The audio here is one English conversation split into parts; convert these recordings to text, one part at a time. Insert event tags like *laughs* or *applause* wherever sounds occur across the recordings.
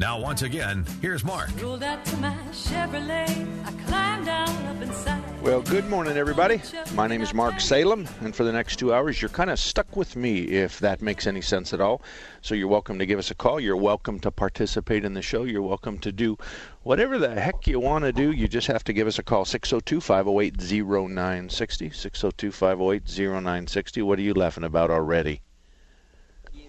Now, once again, here's Mark. Well, good morning, everybody. My name is Mark Salem, and for the next two hours, you're kind of stuck with me, if that makes any sense at all. So you're welcome to give us a call. You're welcome to participate in the show. You're welcome to do whatever the heck you want to do. You just have to give us a call 602 508 0960. 602 508 0960. What are you laughing about already? You.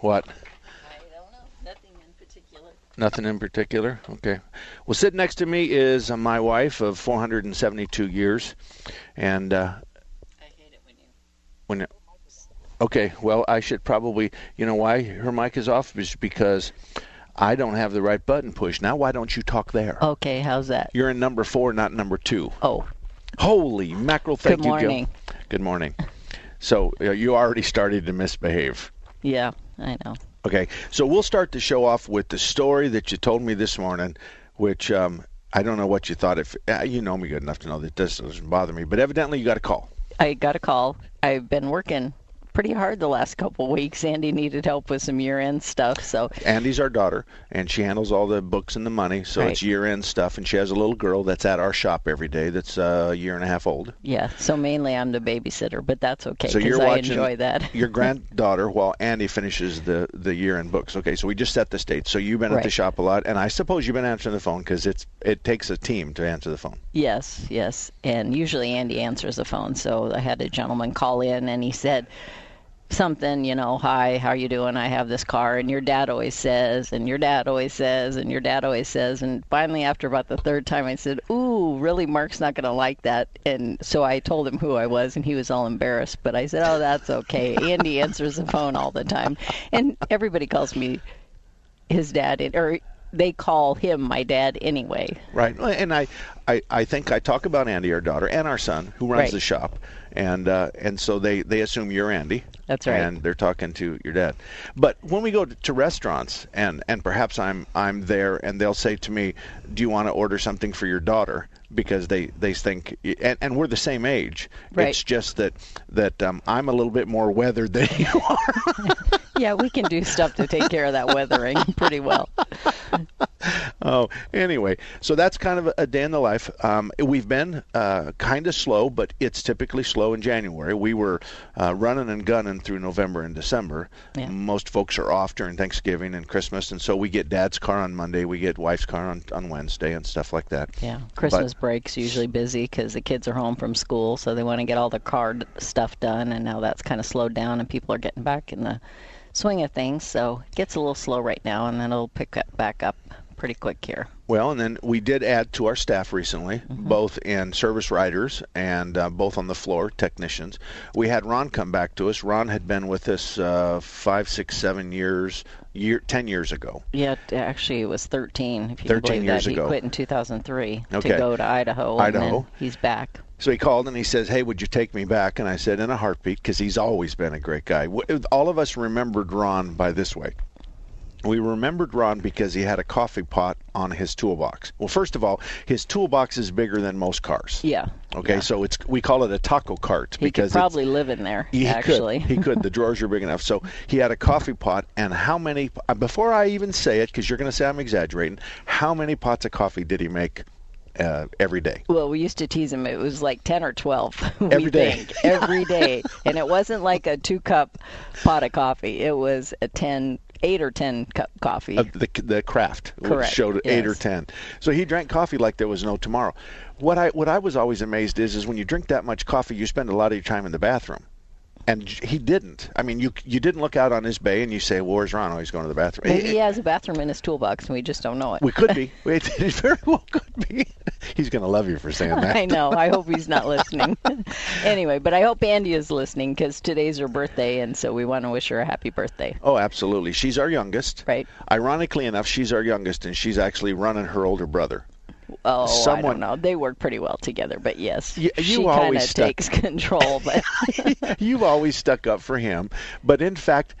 What? I don't know. Nothing in particular. Nothing in particular. Okay. Well, sitting next to me is uh, my wife of 472 years, and uh, I hate it when you. when. Okay. Well, I should probably. You know why her mic is off is because I don't have the right button pushed. Now, why don't you talk there? Okay, how's that? You're in number four, not number two. Oh, Holy mackerel! Thank you. Good you, morning. Gil. Good morning. So uh, you already started to misbehave. yeah, I know. Okay, so we'll start the show off with the story that you told me this morning, which um, I don't know what you thought. If uh, you know me good enough to know that this doesn't bother me, but evidently you got a call. I got a call. I've been working pretty hard the last couple of weeks. Andy needed help with some year-end stuff, so Andy's our daughter, and she handles all the books and the money, so Right. it's year-end stuff. And she has a little girl that's at our shop every day that's uh, a year and a half old. yeah. So mainly I'm the babysitter, but that's okay So because I enjoy that. *laughs* your granddaughter *laughs* while Andy finishes the the year-end books. Okay, so we just set the stage. So you've been at the shop a lot, and I suppose you've been answering the phone because it's it takes a team to answer the phone. Yes, yes. And usually Andy answers the phone. So I had a gentleman call in and he said something, you know, hi, how you doing? I have this car and your dad always says and your dad always says and your dad always says and finally after about the third time I said, "Ooh, really Mark's not going to like that." And so I told him who I was and he was all embarrassed, but I said, "Oh, that's okay. Andy answers the phone all the time." And everybody calls me his dad or they call him my dad anyway. Right, and I, I, I think I talk about Andy, our daughter, and our son, who runs Right. the shop, and uh, and so they they assume you're Andy. That's right. And they're talking to your dad. But when we go to, to restaurants, and and perhaps I'm I'm there, and they'll say to me, "Do you want to order something for your daughter?" Because they they think, and, and we're the same age. Right. It's just that that um, I'm a little bit more weathered than *laughs* you are. Yeah, we can do stuff to take care of that weathering pretty well. Oh, anyway, so that's kind of a day in the life. Um, we've been uh, kind of slow, but it's typically slow in January. We were uh, running and gunning through November and December. Yeah. Most folks are off during Thanksgiving and Christmas, and so we get dad's car on Monday, we get wife's car on, on Wednesday, and stuff like that. Yeah, Christmas break's usually busy because the kids are home from school, so they want to get all the card stuff done, and now that's kind of slowed down, and people are getting back in the swing of things. So it gets a little slow right now, and then it'll pick up, back up pretty quick here. Well, and then we did add to our staff recently, both in service riders and uh, both on the floor technicians. We had Ron come back to us. Ron had been with us uh, five, six, seven years, year, ten years ago. Yeah, actually, it was 13. If you 13 believe years that, ago. he quit in 2003 Okay. to go to Idaho. And Idaho. then he's back. So he called and he says, "Hey, would you take me back?" And I said, "In a heartbeat," because he's always been a great guy. All of us remembered Ron by this way. We remembered Ron because he had a coffee pot on his toolbox. Well, first of all, his toolbox is bigger than most cars. Yeah. Okay, yeah. so it's we call it a taco cart he because could probably live in there. he actually, could. He could. The drawers are big enough. So he had a coffee pot, and how many? uh, Before I even say it, because you're going to say I'm exaggerating, how many pots of coffee did he make uh, every day? Well, we used to tease him. It was like ten or twelve. *laughs* Every day. think *laughs* every day, and it wasn't like a two-cup pot of coffee. It was a ten eight or ten cup coffee. Uh, the the craft Correct, showed eight or ten. So he drank coffee like there was no tomorrow. What I what I was always amazed is is when you drink that much coffee, you spend a lot of your time in the bathroom. And he didn't. I mean, you you didn't look out on his bay and you say, "Well, where's Ron? Oh, he's going to the bathroom." Maybe he has a bathroom in his toolbox and we just don't know it. We could be. *laughs* It, it *laughs* very well could be. *laughs* He's going to love you for saying that. I know. I hope he's not listening. anyway, but I hope Andy is listening because today's her birthday, and so we want to wish her a happy birthday. Oh, absolutely. She's our youngest. Right. Ironically enough, she's our youngest, and she's actually running her older brother. Oh, I Someone- don't know. They work pretty well together, but yes, you she kind always of stuck- takes *laughs* control. But *laughs* You've always stuck up for him, but in fact,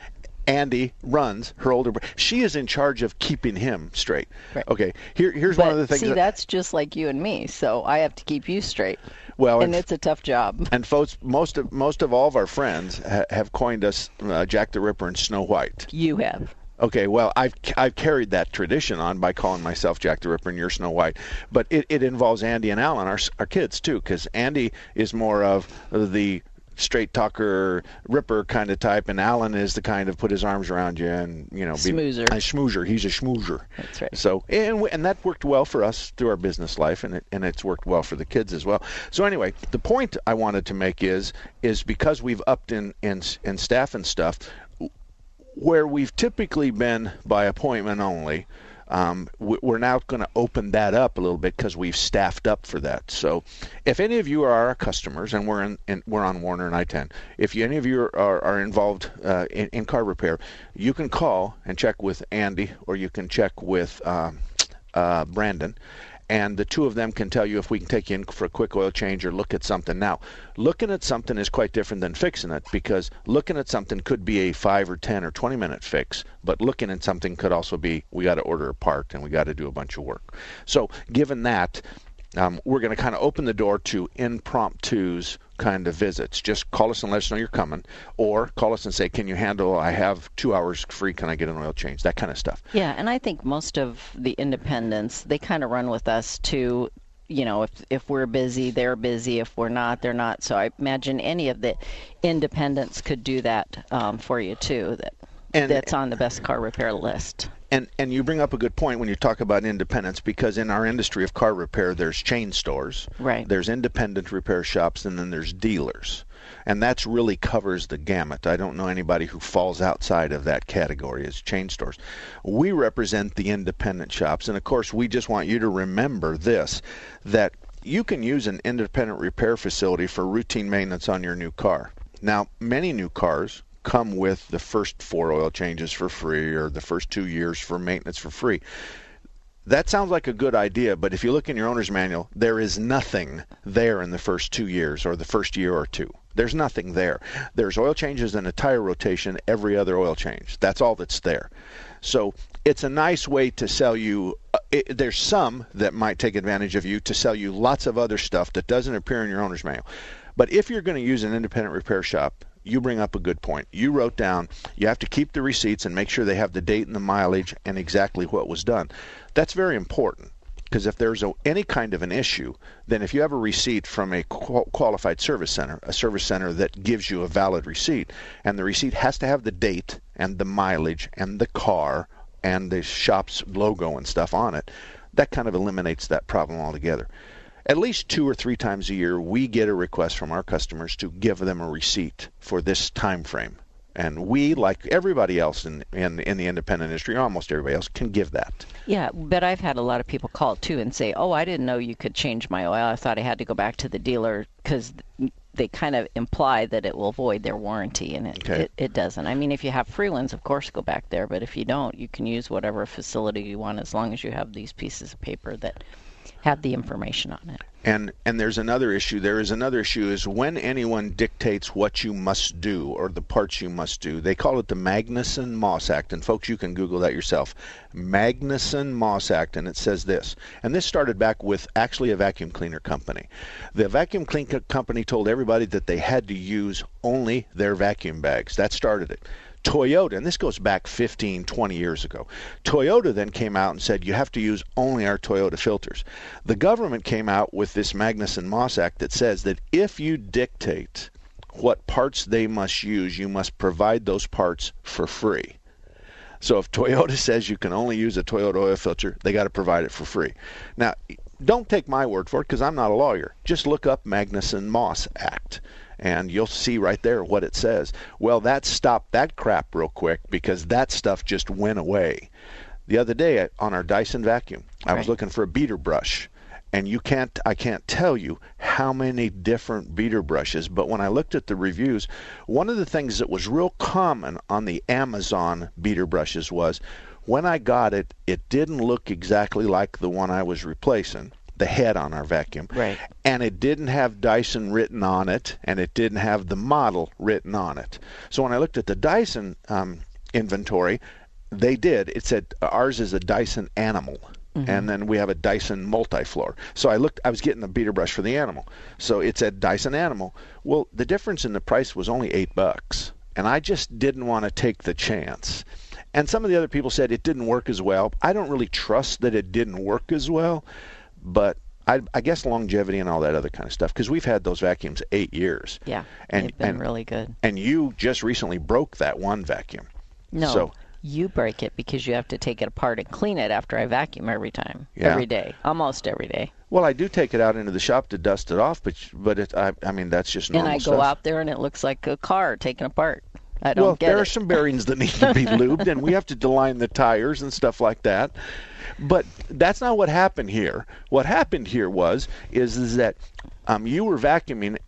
Andy runs her older brother. She is in charge of keeping him straight. Right. Okay. Here, here's but one of the things. see, that- that's just like you and me. So I have to keep you straight, well, and and, it's a tough job. *laughs* and folks, most of most of all of our friends ha- have coined us uh, Jack the Ripper and Snow White. You have. Okay, well, I've I've carried that tradition on by calling myself Jack the Ripper and you're Snow White, but it, it involves Andy and Alan, our our kids too, because Andy is more of the straight talker, ripper kind of type, and Alan is the kind of put his arms around you and you know be Schmoozer. a schmoozer. He's a schmoozer. That's right. So and and that worked well for us through our business life, and it and it's worked well for the kids as well. So anyway, the point I wanted to make is is because we've upped in in in staff and stuff, where we've typically been by appointment only, um, we- we're now going to open that up a little bit because we've staffed up for that. So, if any of you are our customers, and we're in, in we're on Warner and I-10, if you, any of you are, are involved uh, in, in car repair, you can call and check with Andy, or you can check with um, uh, Brandon, and the two of them can tell you if we can take you in for a quick oil change or look at something. Now, looking at something is quite different than fixing it because looking at something could be a 5 or 10 or 20 minute fix, but looking at something could also be we got to order a part and we got to do a bunch of work. So, given that, um, we're going to kind of open the door to impromptus kind of visits. Just call us and let us know you're coming, or call us and say, "Can you handle? I have two hours free. Can I get an oil change?" That kind of stuff. Yeah, and I think most of the independents they kind of run with us to You know, if if we're busy, they're busy. If we're not, they're not. So I imagine any of the independents could do that um, for you too. That And- that's on the best car repair list. And and you bring up a good point when you talk about independence because in our industry of car repair there's chain stores. Right. There's independent repair shops and then there's dealers. And that's really covers the gamut. I don't know anybody who falls outside of that category as chain stores. We represent the independent shops and of course we just want you to remember this that you can use an independent repair facility for routine maintenance on your new car. Now, many new cars come with the first four oil changes for free or the first two years for maintenance for free. That sounds like a good idea, but if you look in your owner's manual, there is nothing there in the first two years or the first year or two. There's nothing there. There's oil changes and a tire rotation every other oil change. That's all that's there. So it's a nice way to sell you. Uh, it, there's some that might take advantage of you to sell you lots of other stuff that doesn't appear in your owner's manual. But if you're going to use an independent repair shop, you bring up a good point. You wrote down you have to keep the receipts and make sure they have the date and the mileage and exactly what was done. That's very important because if there's a, any kind of an issue, then if you have a receipt from a qual- qualified service center, a service center that gives you a valid receipt, and the receipt has to have the date and the mileage and the car and the shop's logo and stuff on it, that kind of eliminates that problem altogether at least two or three times a year we get a request from our customers to give them a receipt for this time frame and we like everybody else in, in in the independent industry almost everybody else can give that Yeah, but I've had a lot of people call too and say, "Oh, I didn't know you could change my oil. I thought I had to go back to the dealer because they kind of imply that it will void their warranty, and it, Okay. it it doesn't. I mean, if you have free ones, of course, go back there. But if you don't, you can use whatever facility you want as long as you have these pieces of paper that have the information on it. and and there's another issue. There is another issue is when anyone dictates what you must do or the parts you must do they call it the magnuson moss act. And folks you can google that yourself. Magnuson moss act and it says this. And this started back with actually a vacuum cleaner company. The vacuum cleaner company told everybody that they had to use only their vacuum bags. That started it Toyota, and this goes back 15, 20 years ago. Toyota then came out and said you have to use only our Toyota filters. The government came out with this Magnuson Moss Act that says that if you dictate what parts they must use, you must provide those parts for free. So if Toyota *laughs* says you can only use a Toyota oil filter, they got to provide it for free. Now, don't take my word for it because I'm not a lawyer. Just look up Magnuson Moss Act and you'll see right there what it says. Well, that stopped that crap real quick because that stuff just went away. The other day on our Dyson vacuum, I was looking for a beater brush and you can't I can't tell you how many different beater brushes but when I looked at the reviews one of the things that was real common on the Amazon beater brushes was when I got it it didn't look exactly like the one I was replacing the head on our vacuum right and it didn't have Dyson written on it and it didn't have the model written on it so when I looked at the Dyson um, inventory they did it said ours is a Dyson animal Mm-hmm. And then we have a Dyson multi-floor. So I looked, I was getting the beater brush for the animal. So it said Dyson Animal. Well, the difference in the price was only eight bucks. And I just didn't want to take the chance. And some of the other people said it didn't work as well. I don't really trust that it didn't work as well, but I, I guess longevity and all that other kind of stuff because we've had those vacuums eight years. Yeah, and they've been and, really good. And you just recently broke that one vacuum. No, so you break it because you have to take it apart and clean it after I vacuum every time, yeah. every day, almost every day. Well, I do take it out into the shop to dust it off, but but it, I, I mean that's just normal And I stuff. go out there and it looks like a car taken apart. I don't well, get there it. are some bearings that need to be *laughs* lubed, and we have to deline the tires and stuff like that. But that's not what happened here. What happened here was is is that um, you were vacuuming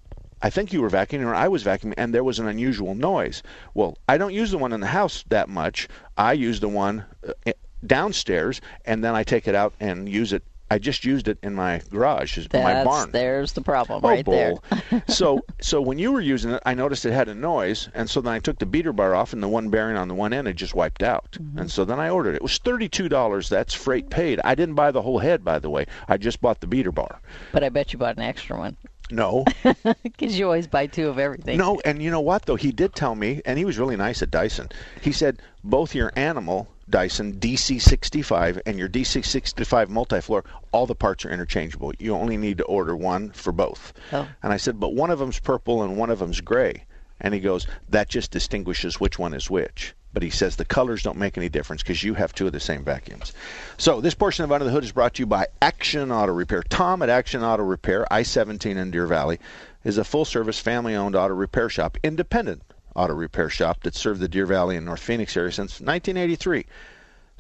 I think you were vacuuming or I was vacuuming, and there was an unusual noise. Well, I don't use the one in the house that much. I use the one uh, downstairs, and then I take it out and use it. I just used it in my garage, That's, my barn. There's the problem oh, right bull. there. *laughs* so, *laughs* so when you were using it, I noticed it had a noise, and so then I took the beater bar off, and the one bearing on the one end had just wiped out. Mm-hmm. And so then I ordered it. It was thirty-two dollars. That's freight paid. I didn't buy the whole head, by the way. I just bought the beater bar. But I bet you bought an extra one. No. *laughs* Because you always buy two of everything. No, and you know what though? He did tell me, and he was really nice at Dyson. He said both your animal Dyson DC65 and your DC65 multi-floor, all the parts are interchangeable. You only need to order one for both. Oh. And I said, but one of them's purple and one of them's gray. And he goes, that just distinguishes which one is which but he says the colors don't make any difference because you have two of the same vacuums. So this portion of Under the Hood is brought to you by Action Auto Repair. Tom at Action Auto Repair, I-17 in Deer Valley, is a full-service family-owned auto repair shop, independent auto repair shop that served the Deer Valley and North Phoenix area since 1983.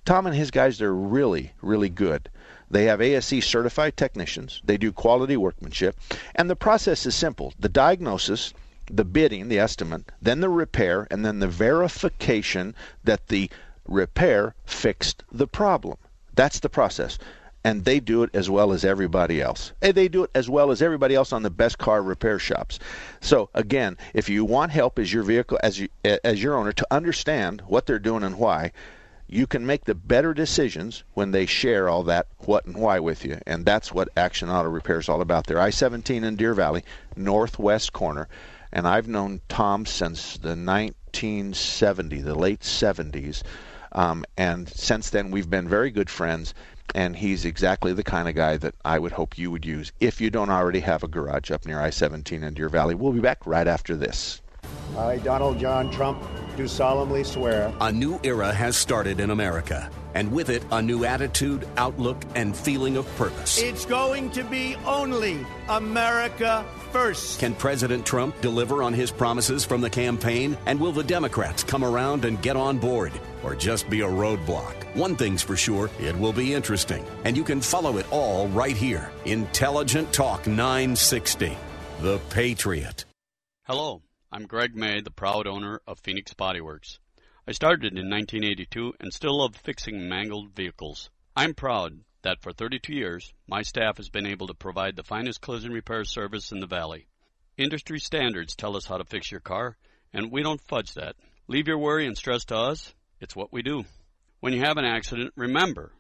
Tom and his guys, they're really, really good. They have ASE certified technicians. They do quality workmanship. And the process is simple. The diagnosis the bidding, the estimate, then the repair, and then the verification that the repair fixed the problem. That's the process. And they do it as well as everybody else. And they do it as well as everybody else on the best car repair shops. So again, if you want help as your vehicle as you, as your owner to understand what they're doing and why, you can make the better decisions when they share all that what and why with you. And that's what Action Auto Repair is all about. They're I 17 in Deer Valley, northwest corner and I've known Tom since the 1970, the late 70s, um, and since then we've been very good friends. And he's exactly the kind of guy that I would hope you would use if you don't already have a garage up near I-17 in Deer Valley. We'll be back right after this. I, Donald John Trump, do solemnly swear. A new era has started in America, and with it, a new attitude, outlook, and feeling of purpose. It's going to be only America first. Can President Trump deliver on his promises from the campaign? And will the Democrats come around and get on board? Or just be a roadblock? One thing's for sure, it will be interesting. And you can follow it all right here. Intelligent Talk 960. The Patriot. Hello, I'm Greg May, the proud owner of Phoenix Body Works. I started in 1982 and still love fixing mangled vehicles. I'm proud that for 32 years, my staff has been able to provide the finest collision repair service in the valley. Industry standards tell us how to fix your car, and we don't fudge that. Leave your worry and stress to us. It's what we do. When you have an accident, remember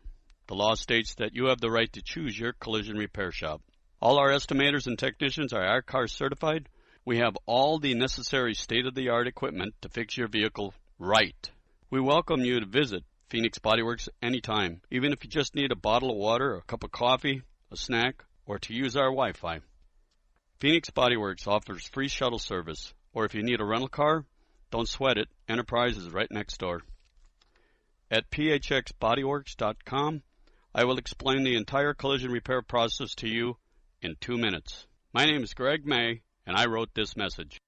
the law states that you have the right to choose your collision repair shop. All our estimators and technicians are ICAR certified. We have all the necessary state of the art equipment to fix your vehicle right. We welcome you to visit Phoenix Bodyworks anytime, even if you just need a bottle of water, a cup of coffee, a snack, or to use our Wi Fi. Phoenix Bodyworks offers free shuttle service, or if you need a rental car, don't sweat it. Enterprise is right next door. at phxbodyworks.com. I will explain the entire collision repair process to you in two minutes. My name is Greg May, and I wrote this message.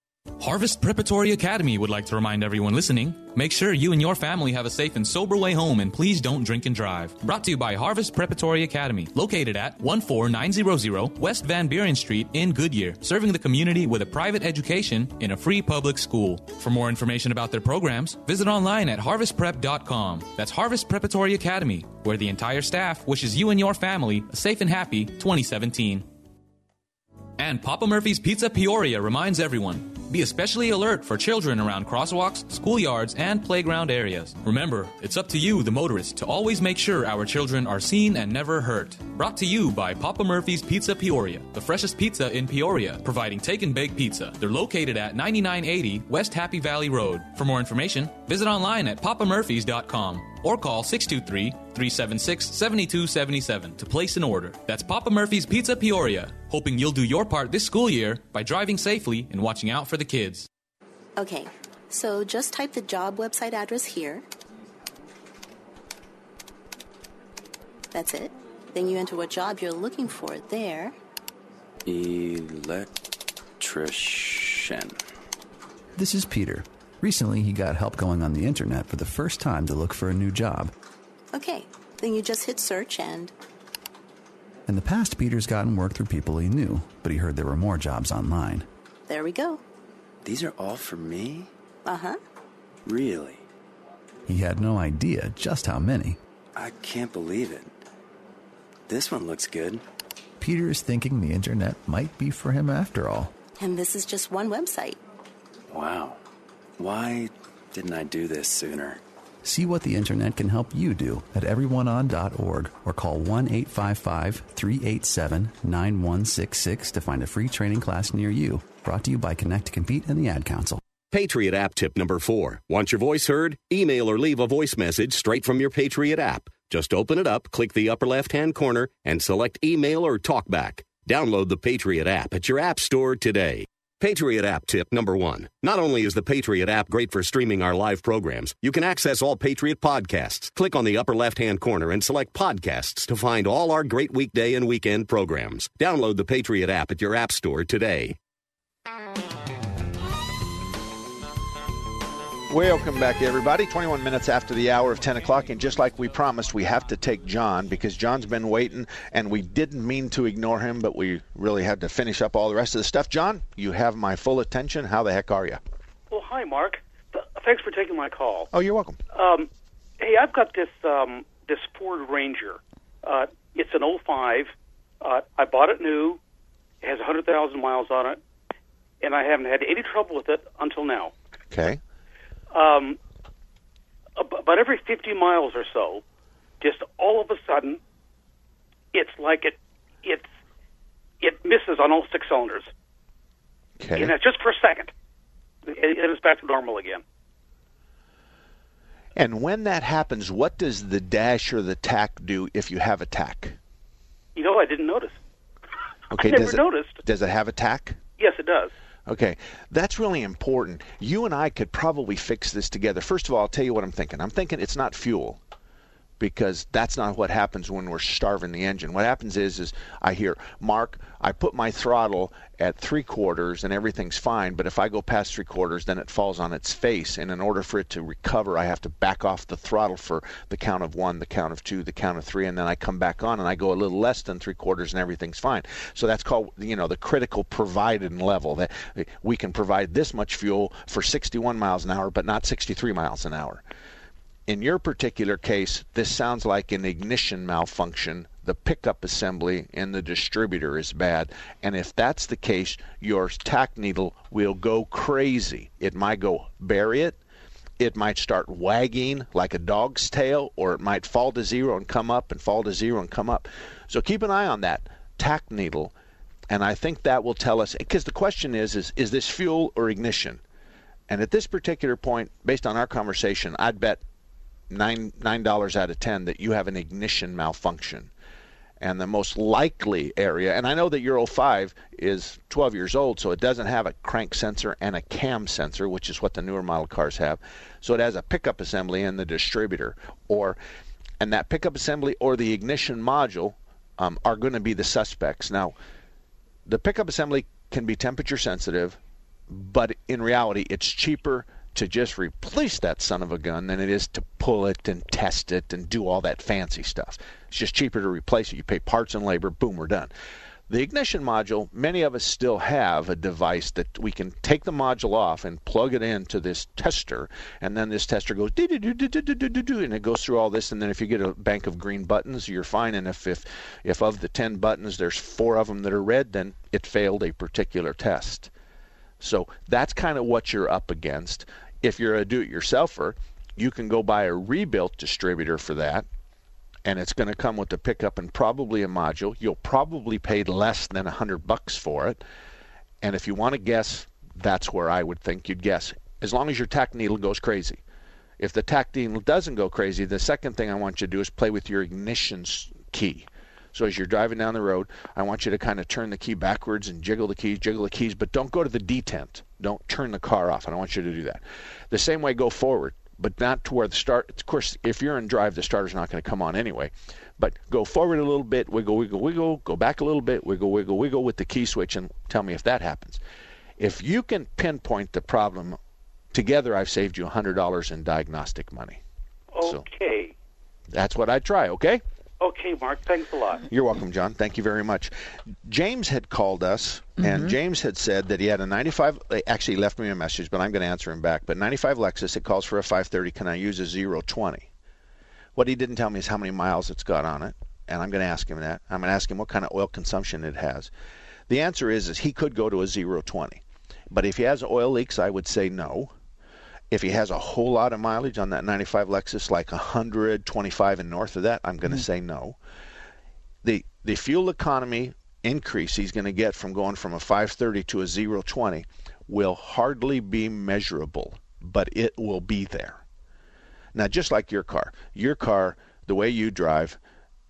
Harvest Preparatory Academy would like to remind everyone listening make sure you and your family have a safe and sober way home and please don't drink and drive. Brought to you by Harvest Preparatory Academy, located at 14900 West Van Buren Street in Goodyear, serving the community with a private education in a free public school. For more information about their programs, visit online at harvestprep.com. That's Harvest Preparatory Academy, where the entire staff wishes you and your family a safe and happy 2017. And Papa Murphy's Pizza Peoria reminds everyone be especially alert for children around crosswalks, schoolyards, and playground areas. Remember, it's up to you, the motorist, to always make sure our children are seen and never hurt. Brought to you by Papa Murphy's Pizza Peoria, the freshest pizza in Peoria, providing take and bake pizza. They're located at 9980 West Happy Valley Road. For more information, visit online at papamurphys.com or call 623 376 7277 to place an order. That's Papa Murphy's Pizza Peoria, hoping you'll do your part this school year by driving safely and watching out for the kids. Okay, so just type the job website address here. That's it. Then you enter what job you're looking for there. Electrician. This is Peter. Recently, he got help going on the internet for the first time to look for a new job. Okay, then you just hit search and. In the past, Peter's gotten work through people he knew, but he heard there were more jobs online. There we go. These are all for me? Uh huh. Really? He had no idea just how many. I can't believe it. This one looks good. Peter is thinking the internet might be for him after all. And this is just one website. Wow. Why didn't I do this sooner? See what the internet can help you do at everyoneon.org or call 1 855 387 9166 to find a free training class near you. Brought to you by Connect to Compete and the Ad Council. Patriot app tip number four. Want your voice heard? Email or leave a voice message straight from your Patriot app. Just open it up, click the upper left hand corner, and select email or talkback. Download the Patriot app at your app store today. Patriot app tip number one. Not only is the Patriot app great for streaming our live programs, you can access all Patriot podcasts. Click on the upper left hand corner and select podcasts to find all our great weekday and weekend programs. Download the Patriot app at your app store today. Welcome back, everybody. 21 minutes after the hour of 10 o'clock, and just like we promised, we have to take John because John's been waiting, and we didn't mean to ignore him, but we really had to finish up all the rest of the stuff. John, you have my full attention. How the heck are you? Well, hi, Mark. Th- thanks for taking my call. Oh, you're welcome. Um, hey, I've got this um, this Ford Ranger. Uh, it's an 05. Uh, I bought it new. It has 100,000 miles on it, and I haven't had any trouble with it until now. Okay. Um, about every 50 miles or so, just all of a sudden, it's like it it's it misses on all six cylinders, Okay. and that's just for a second, and it's back to normal again. And when that happens, what does the dash or the tach do if you have a tach? You know, I didn't notice. Okay, *laughs* I never does it, noticed. Does it have a tach? Yes, it does. Okay, that's really important. You and I could probably fix this together. First of all, I'll tell you what I'm thinking. I'm thinking it's not fuel because that's not what happens when we're starving the engine. What happens is, is I hear, Mark, I put my throttle at three quarters and everything's fine, but if I go past three quarters, then it falls on its face. And in order for it to recover, I have to back off the throttle for the count of one, the count of two, the count of three, and then I come back on and I go a little less than three quarters and everything's fine. So that's called, you know, the critical provided level that we can provide this much fuel for 61 miles an hour, but not 63 miles an hour in your particular case, this sounds like an ignition malfunction. The pickup assembly in the distributor is bad. And if that's the case, your tach needle will go crazy. It might go bury it. It might start wagging like a dog's tail, or it might fall to zero and come up and fall to zero and come up. So keep an eye on that tach needle. And I think that will tell us because the question is, is is this fuel or ignition? And at this particular point, based on our conversation, I'd bet nine nine dollars out of ten that you have an ignition malfunction And the most likely area, and I know that your 05 is 12 years old, so it doesn't have a crank sensor and a cam sensor, which is what the newer model cars have. So it has a pickup assembly and the distributor, or and that pickup assembly or the ignition module um, are going to be the suspects. Now, the pickup assembly can be temperature sensitive, but in reality, it's cheaper to just replace that son of a gun than it is to pull it and test it and do all that fancy stuff. It's just cheaper to replace it. You pay parts and labor, boom, we're done. The ignition module, many of us still have a device that we can take the module off and plug it into this tester, and then this tester goes do do do do do do do and it goes through all this, and then if you get a bank of green buttons, you're fine. And if if if of the ten buttons there's four of them that are red, then it failed a particular test. So that's kind of what you're up against. If you're a do-it-yourselfer, you can go buy a rebuilt distributor for that and it's going to come with the pickup and probably a module. You'll probably pay less than a hundred bucks for it. And if you want to guess, that's where I would think you'd guess. As long as your tach needle goes crazy. If the tach needle doesn't go crazy, the second thing I want you to do is play with your ignition key. So as you're driving down the road, I want you to kind of turn the key backwards and jiggle the keys, jiggle the keys, but don't go to the detent. Don't turn the car off. I don't want you to do that. The same way, go forward but not to where the start. Of course, if you're in drive, the starter's not going to come on anyway. But go forward a little bit, wiggle, wiggle, wiggle, go back a little bit, wiggle, wiggle, wiggle with the key switch, and tell me if that happens. If you can pinpoint the problem, together I've saved you $100 in diagnostic money. Okay. So that's what I'd try, okay? Okay, Mark. Thanks a lot. You're welcome, John. Thank you very much. James had called us, mm-hmm. and James had said that he had a 95. Actually, left me a message, but I'm going to answer him back. But 95 Lexus, it calls for a 530. Can I use a 020? What he didn't tell me is how many miles it's got on it, and I'm going to ask him that. I'm going to ask him what kind of oil consumption it has. The answer is, is he could go to a 020, but if he has oil leaks, I would say no if he has a whole lot of mileage on that 95 Lexus, like 125 and north of that, I'm going to mm-hmm. say no. The the fuel economy increase he's going to get from going from a 530 to a 020 will hardly be measurable, but it will be there. Now, just like your car, your car, the way you drive,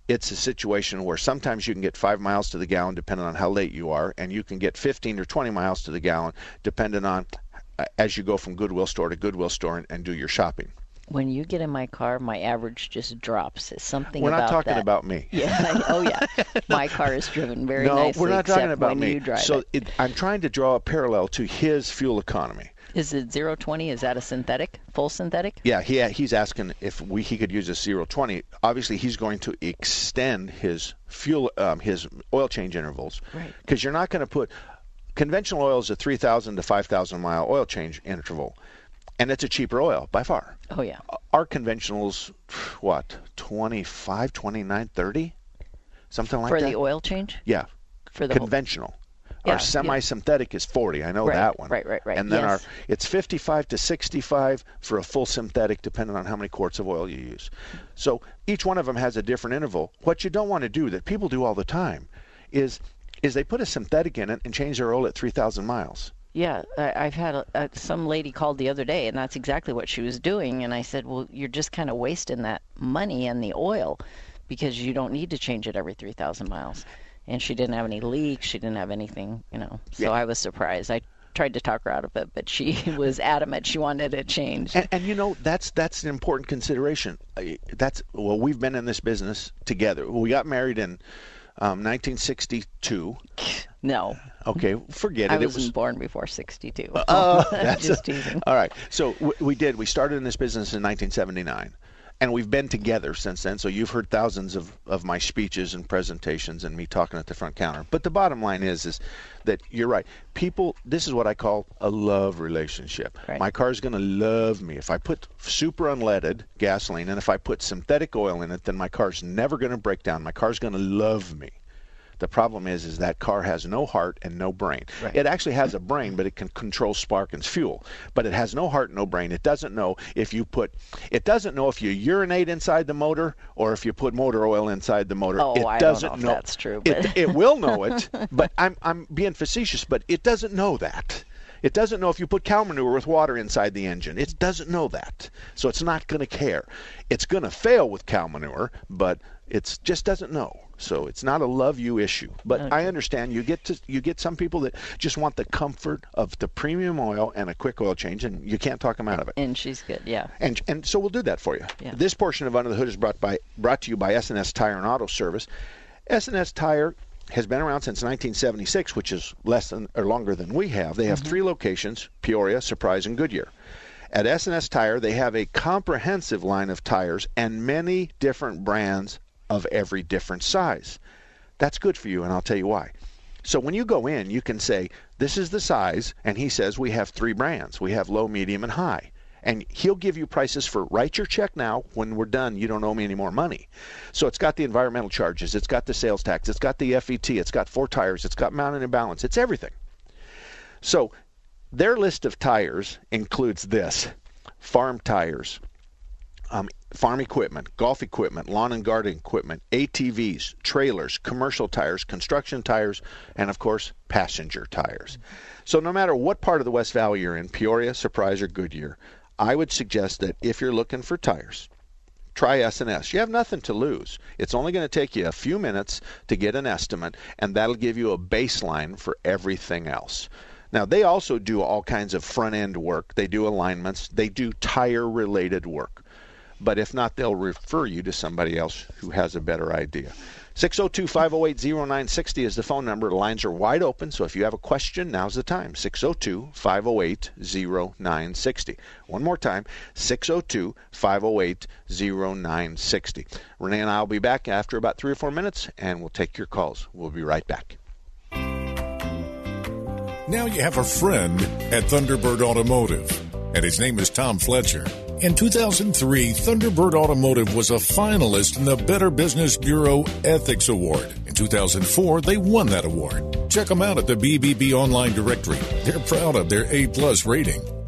it's a situation where sometimes you can get five miles to the gallon depending on how late you are, and you can get 15 or 20 miles to the gallon depending on as you go from Goodwill store to Goodwill store and, and do your shopping. When you get in my car, my average just drops. It's something we're not talking that. about me. *laughs* Yeah. oh yeah. My car is driven very no, nicely. No, we're not talking about me. so it. I'm trying to draw a parallel to his fuel economy. Is it 020? Is that a synthetic, full synthetic? Yeah, he he's asking if we he could use a 020. Obviously, he's going to extend his fuel um, his oil change intervals. Right. Because you're not going to put Conventional oil is a 3,000 to 5,000 mile oil change interval, and it's a cheaper oil by far. Oh, yeah. Our conventionals, what, 25, 29, 30? Something like For that? For the oil change? Yeah. For the conventional. Whole... Yeah, our semi-synthetic yeah. is 40. I know right, that one. Right, right, right. And then yes. our it's 55 to 65 for a full synthetic, depending on how many quarts of oil you use. So each one of them has a different interval. What you don't want to do that people do all the time is is they put a synthetic in it and change their oil at 3,000 miles. Yeah, I, have had a, a, some lady called the other day, and that's exactly what she was doing. And I said, "Well, you're just kind of wasting that money and the oil because you don't need to change it every 3,000 miles." And she didn't have any leaks. She didn't have anything, you know. So yeah. I was surprised. I tried to talk her out of it, but she *laughs* was adamant she wanted it changed. And, and, you know that's that's an important consideration. That's well, we've been in this business together. We got married in um, 1962. No. Okay, forget it. I wasn't it was born before 62. Oh, uh, *laughs* that's just a, teasing. All right. So w- we did. We started in this business in 1979 and we've been together since then. So you've heard thousands of, of my speeches and presentations and me talking at the front counter. But the bottom line is is that you're right. People, this is what I call a love relationship. Right. My car's going to love me if I put super unleaded gasoline and if I put synthetic oil in it. Then my car's never going to break down. My car's going to love me. The problem is, is that car has no heart and no brain. Right. It actually has a brain, but it can control spark and fuel. But it has no heart, no brain. It doesn't know if you put, it doesn't know if you urinate inside the motor or if you put motor oil inside the motor. Oh, it I doesn't don't know, know. that's true. It, it will know it, but I'm I'm being facetious. But it doesn't know that. It doesn't know if you put cow manure with water inside the engine. It doesn't know that. So it's not going to care. It's going to fail with cow manure, but it just doesn't know. So it's not a love you issue. But okay. I understand you get to you get some people that just want the comfort of the premium oil and a quick oil change, and you can't talk them out of it. And she's good, yeah. And and so we'll do that for you. Yeah. This portion of Under the Hood is brought by brought to you by S&S Tire and Auto Service. S&S Tire has been around since 1976, which is less than or longer than we have. They have mm-hmm. three locations: Peoria, Surprise, and Goodyear. At S&S Tire, they have a comprehensive line of tires and many different brands of every different size. That's good for you, and I'll tell you why. So when you go in, you can say, This is the size, and he says, We have three brands. We have low, medium, and high. And he'll give you prices for write your check now. When we're done, you don't owe me any more money. So it's got the environmental charges, it's got the sales tax, it's got the FET, it's got four tires, it's got mounting and balance, it's everything. So their list of tires includes this farm tires, um, farm equipment, golf equipment, lawn and garden equipment, ATVs, trailers, commercial tires, construction tires, and of course, passenger tires. So no matter what part of the West Valley you're in, Peoria, Surprise, or Goodyear, I would suggest that if you're looking for tires, try S&S. You have nothing to lose. It's only going to take you a few minutes to get an estimate, and that'll give you a baseline for everything else. Now, they also do all kinds of front end work. They do alignments, they do tire related work. But if not, they'll refer you to somebody else who has a better idea. 602 508 0960 is the phone number. The lines are wide open, so if you have a question, now's the time. 602 508 0960. One more time 602 508 0960. Renee and I will be back after about three or four minutes, and we'll take your calls. We'll be right back. Now you have a friend at Thunderbird Automotive, and his name is Tom Fletcher. In 2003, Thunderbird Automotive was a finalist in the Better Business Bureau Ethics Award. In 2004, they won that award. Check them out at the BBB online directory. They're proud of their A plus rating.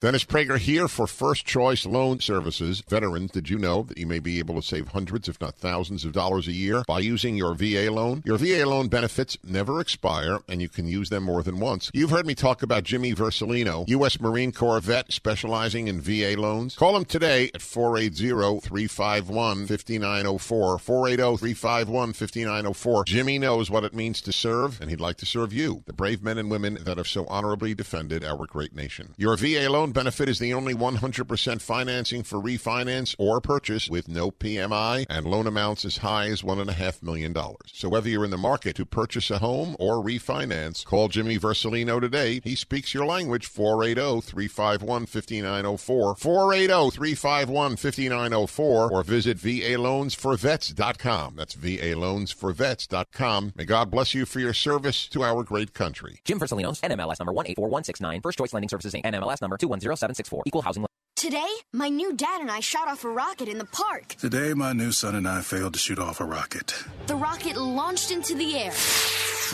Dennis Prager here for First Choice Loan Services. Veterans, did you know that you may be able to save hundreds, if not thousands, of dollars a year by using your VA loan? Your VA loan benefits never expire, and you can use them more than once. You've heard me talk about Jimmy Versalino, U.S. Marine Corps vet specializing in VA loans. Call him today at 480-351-5904. 480-351-5904. Jimmy knows what it means to serve, and he'd like to serve you, the brave men and women that have so honorably defended our great nation. Your VA loan loan benefit is the only 100% financing for refinance or purchase with no PMI and loan amounts as high as $1.5 million. So whether you're in the market to purchase a home or refinance, call Jimmy Versalino today. He speaks your language, 480-351-5904, 480-351-5904, or visit VALoansForVets.com. That's VALoansForVets.com. May God bless you for your service to our great country. Jim Versalino's NMLS number 184169, First Choice Lending Services NMLS number 210764, Equal Housing Today, my new dad and I shot off a rocket in the park. Today, my new son and I failed to shoot off a rocket. The rocket launched into the air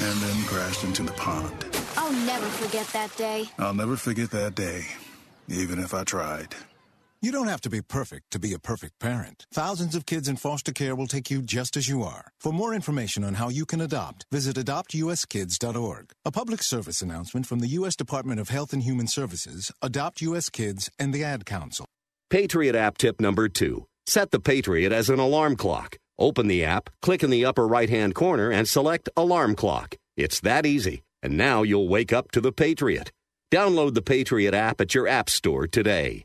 and then crashed into the pond. I'll never forget that day. I'll never forget that day, even if I tried. You don't have to be perfect to be a perfect parent. Thousands of kids in foster care will take you just as you are. For more information on how you can adopt, visit adoptuskids.org. A public service announcement from the U.S. Department of Health and Human Services, Adopt U.S. Kids, and the Ad Council. Patriot app tip number two. Set the Patriot as an alarm clock. Open the app, click in the upper right hand corner, and select Alarm Clock. It's that easy. And now you'll wake up to the Patriot. Download the Patriot app at your App Store today.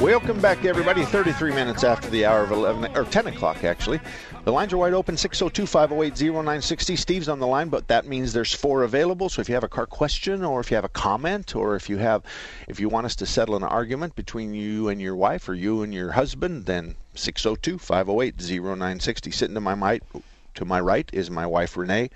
Welcome back, everybody. 33 minutes after the hour of 11, or 10 o'clock, actually. The lines are wide open 602 508 0960. Steve's on the line, but that means there's four available. So if you have a car question, or if you have a comment, or if you have, if you want us to settle an argument between you and your wife, or you and your husband, then 602 508 0960. Sitting to my, right, to my right is my wife, Renee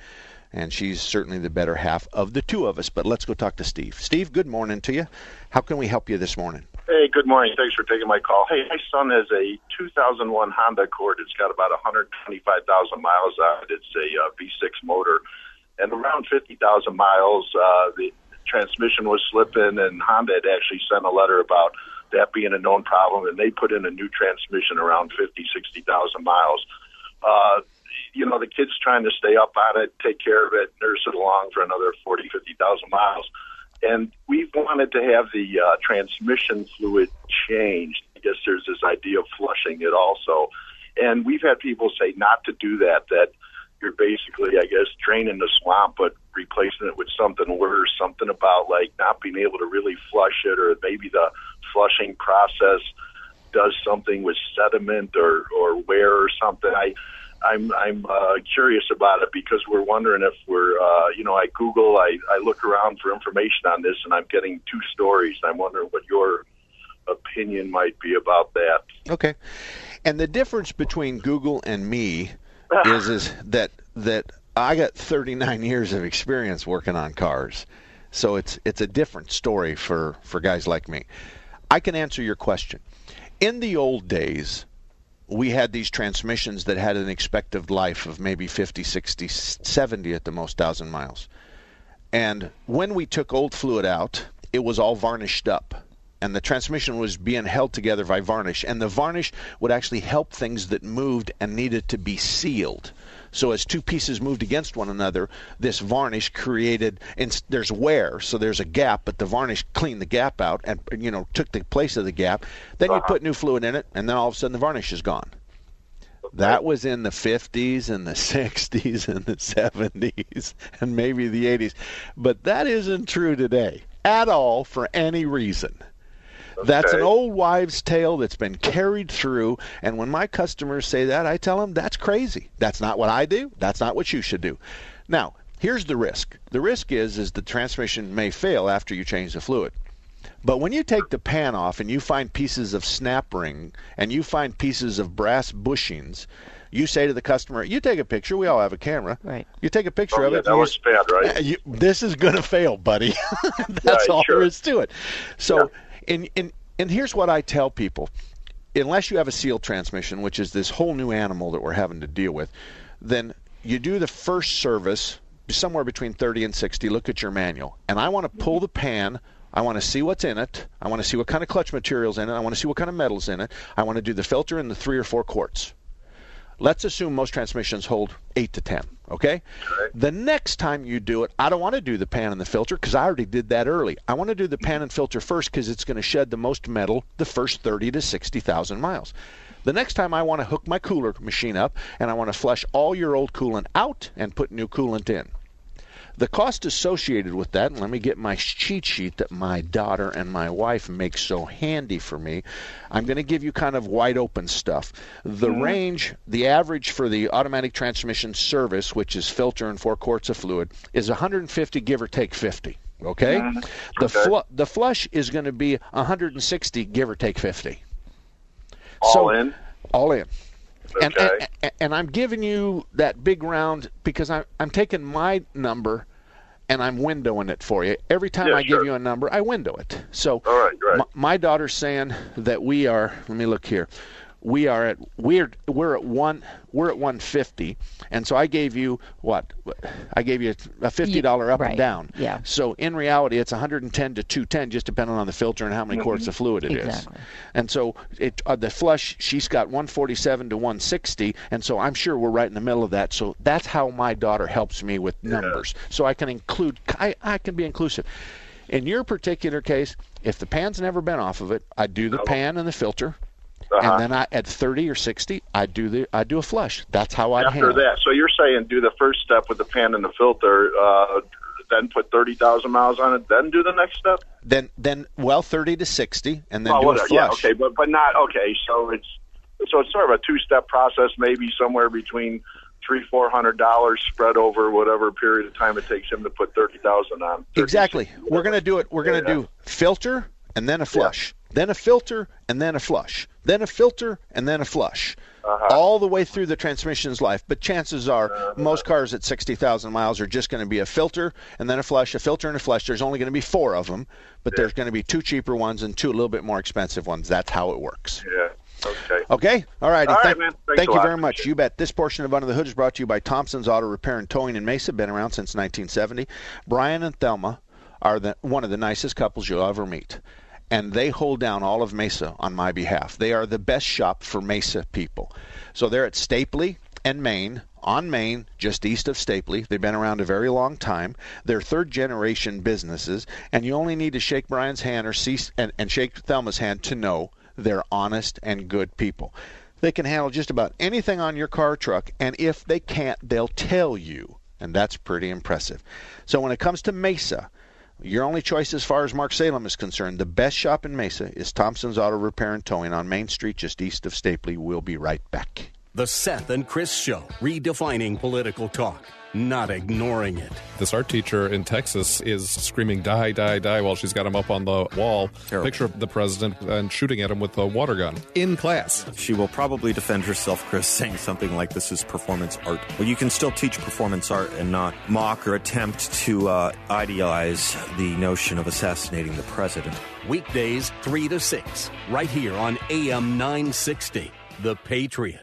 and she's certainly the better half of the two of us. But let's go talk to Steve. Steve, good morning to you. How can we help you this morning? Hey, good morning. Thanks for taking my call. Hey, my son has a 2001 Honda Accord. It's got about 125,000 miles on it. It's a uh, V6 motor, and around 50,000 miles, uh, the transmission was slipping, and Honda had actually sent a letter about that being a known problem, and they put in a new transmission around 50, 60,000 miles. Uh, you know, the kid's trying to stay up on it, take care of it, nurse it along for another 40, 50,000 miles. And we wanted to have the uh, transmission fluid changed. I guess there's this idea of flushing it also. And we've had people say not to do that, that you're basically, I guess, draining the swamp, but replacing it with something worse, something about like not being able to really flush it, or maybe the flushing process does something with sediment or, or wear or something. I, I'm I'm uh, curious about it because we're wondering if we're uh, you know I Google I I look around for information on this and I'm getting two stories. I'm wondering what your opinion might be about that. Okay, and the difference between Google and me is is that that I got 39 years of experience working on cars, so it's it's a different story for for guys like me. I can answer your question. In the old days, we had these transmissions that had an expected life of maybe 50, 60, 70 at the most thousand miles. And when we took old fluid out, it was all varnished up. And the transmission was being held together by varnish. And the varnish would actually help things that moved and needed to be sealed. So as two pieces moved against one another, this varnish created and there's wear, so there's a gap, but the varnish cleaned the gap out and you know took the place of the gap. Then you put new fluid in it, and then all of a sudden the varnish is gone. That was in the 50s and the *laughs* 60s and the 70s and maybe the 80s. But that isn't true today at all for any reason. Okay. That's an old wives' tale that's been carried through. And when my customers say that, I tell them that's crazy. That's not what I do. That's not what you should do. Now, here's the risk. The risk is is the transmission may fail after you change the fluid. But when you take the pan off and you find pieces of snap ring and you find pieces of brass bushings, you say to the customer, "You take a picture. We all have a camera. Right. You take a picture oh, of yeah, it. That was bad, right? *laughs* You, this is going to fail, buddy. *laughs* That's all sure. there is to it. So, in in and here's what I tell people: unless you have a sealed transmission, which is this whole new animal that we're having to deal with, then you do the first service somewhere between 30 and 60. Look at your manual, and I want to pull the pan I want to see what's in it. I want to see what kind of clutch materials in it. I want to see what kind of metals in it. I want to do the filter and the three or four quarts. Let's assume most transmissions hold 8 to 10, okay? The next time you do it, I don't want to do the pan and the filter because I already did that early. I want to do the pan and filter first because it's going to shed the most metal the first 30 to 60,000 miles. The next time I want to hook my cooler machine up and I want to flush all your old coolant out and put new coolant in. The cost associated with that, and let me get my cheat sheet that my daughter and my wife make so handy for me. I'm going to give you kind of wide open stuff. The mm-hmm. range, the average for the automatic transmission service, which is filter and four quarts of fluid, is 150 give or take 50. Okay, mm-hmm. the okay. Fl- the flush is going to be 160 give or take 50. All so, in. All in. And, and, and, and I'm giving you that big round because I'm, I'm taking my number and I'm windowing it for you. Every time Yeah, I sure. give you a number, I window it. So All right, right. my, my daughter's saying that we are. Let me look here. We are at we're we're at one we're at 150, and so I gave you what? I gave you a fifty dollar up right, and down. yeah. So in reality, it's 110 to 210, just depending on the filter and how many quarts of fluid it is. Exactly. And so it uh, the flush, she's got 147 to 160, and so I'm sure we're right in the middle of that. So that's how my daughter helps me with numbers. So I can include, I, I can be inclusive. In your particular case, if the pan's never been off of it, I do the pan and the filter, Uh-huh. and then I at 30 or 60, I do the I do a flush. That's how I After that, so you're saying do the first step with the pan and the filter, uh, then put thirty thousand miles on it, then do the next step. Then then well 30 to 60, and then oh, do a flush. Yeah, okay, but but not okay. So it's so it's sort of a two step process, maybe somewhere between three four hundred dollars spread over whatever period of time it takes him to put thirty thousand on. Exactly. We're going to do it. We're going to Yeah. do filter and then a flush, then a filter and then a flush, then a filter and then a flush. Uh-huh. All the way through the transmission's life, but chances are most cars at 60,000 miles are just going to be a filter and then a flush, a filter and a flush. There's only going to be four of them, but there's going to be two cheaper ones and two a little bit more expensive ones. That's how it works. Yeah. Okay. Okay. All righty. All right, thank, man. Thanks thank you lot. very much. You bet. This portion of Under the Hood is brought to you by Thompson's Auto Repair and Towing in Mesa. Been around since 1970. Brian and Thelma are the, one of the nicest couples you'll ever meet. And they hold down all of Mesa on my behalf. They are the best shop for Mesa people. So they're at Stapley and Main, on Main, just east of Stapley. They've been around a very long time. They're third generation businesses, and you only need to shake Brian's hand or see and, and shake Thelma's hand to know they're honest and good people. They can handle just about anything on your car truck, and if they can't, they'll tell you. And that's pretty impressive. So when it comes to Mesa, your only choice as far as Mark Salem is concerned, the best shop in Mesa is Thompson's Auto Repair and Towing on Main Street, just east of Stapley. We'll be right back. The Seth and Chris Show, redefining political talk, not ignoring it. This art teacher in Texas is screaming "die, die, die" while she's got him up on the wall. Picture of the president and shooting at him with a water gun in class. She will probably defend herself, Chris, *laughs* saying something like this is performance art. Well, you can still teach performance art and not mock or attempt to uh, idealize the notion of assassinating the president. Weekdays, 3 to 6, right here on AM 960. The Patriot.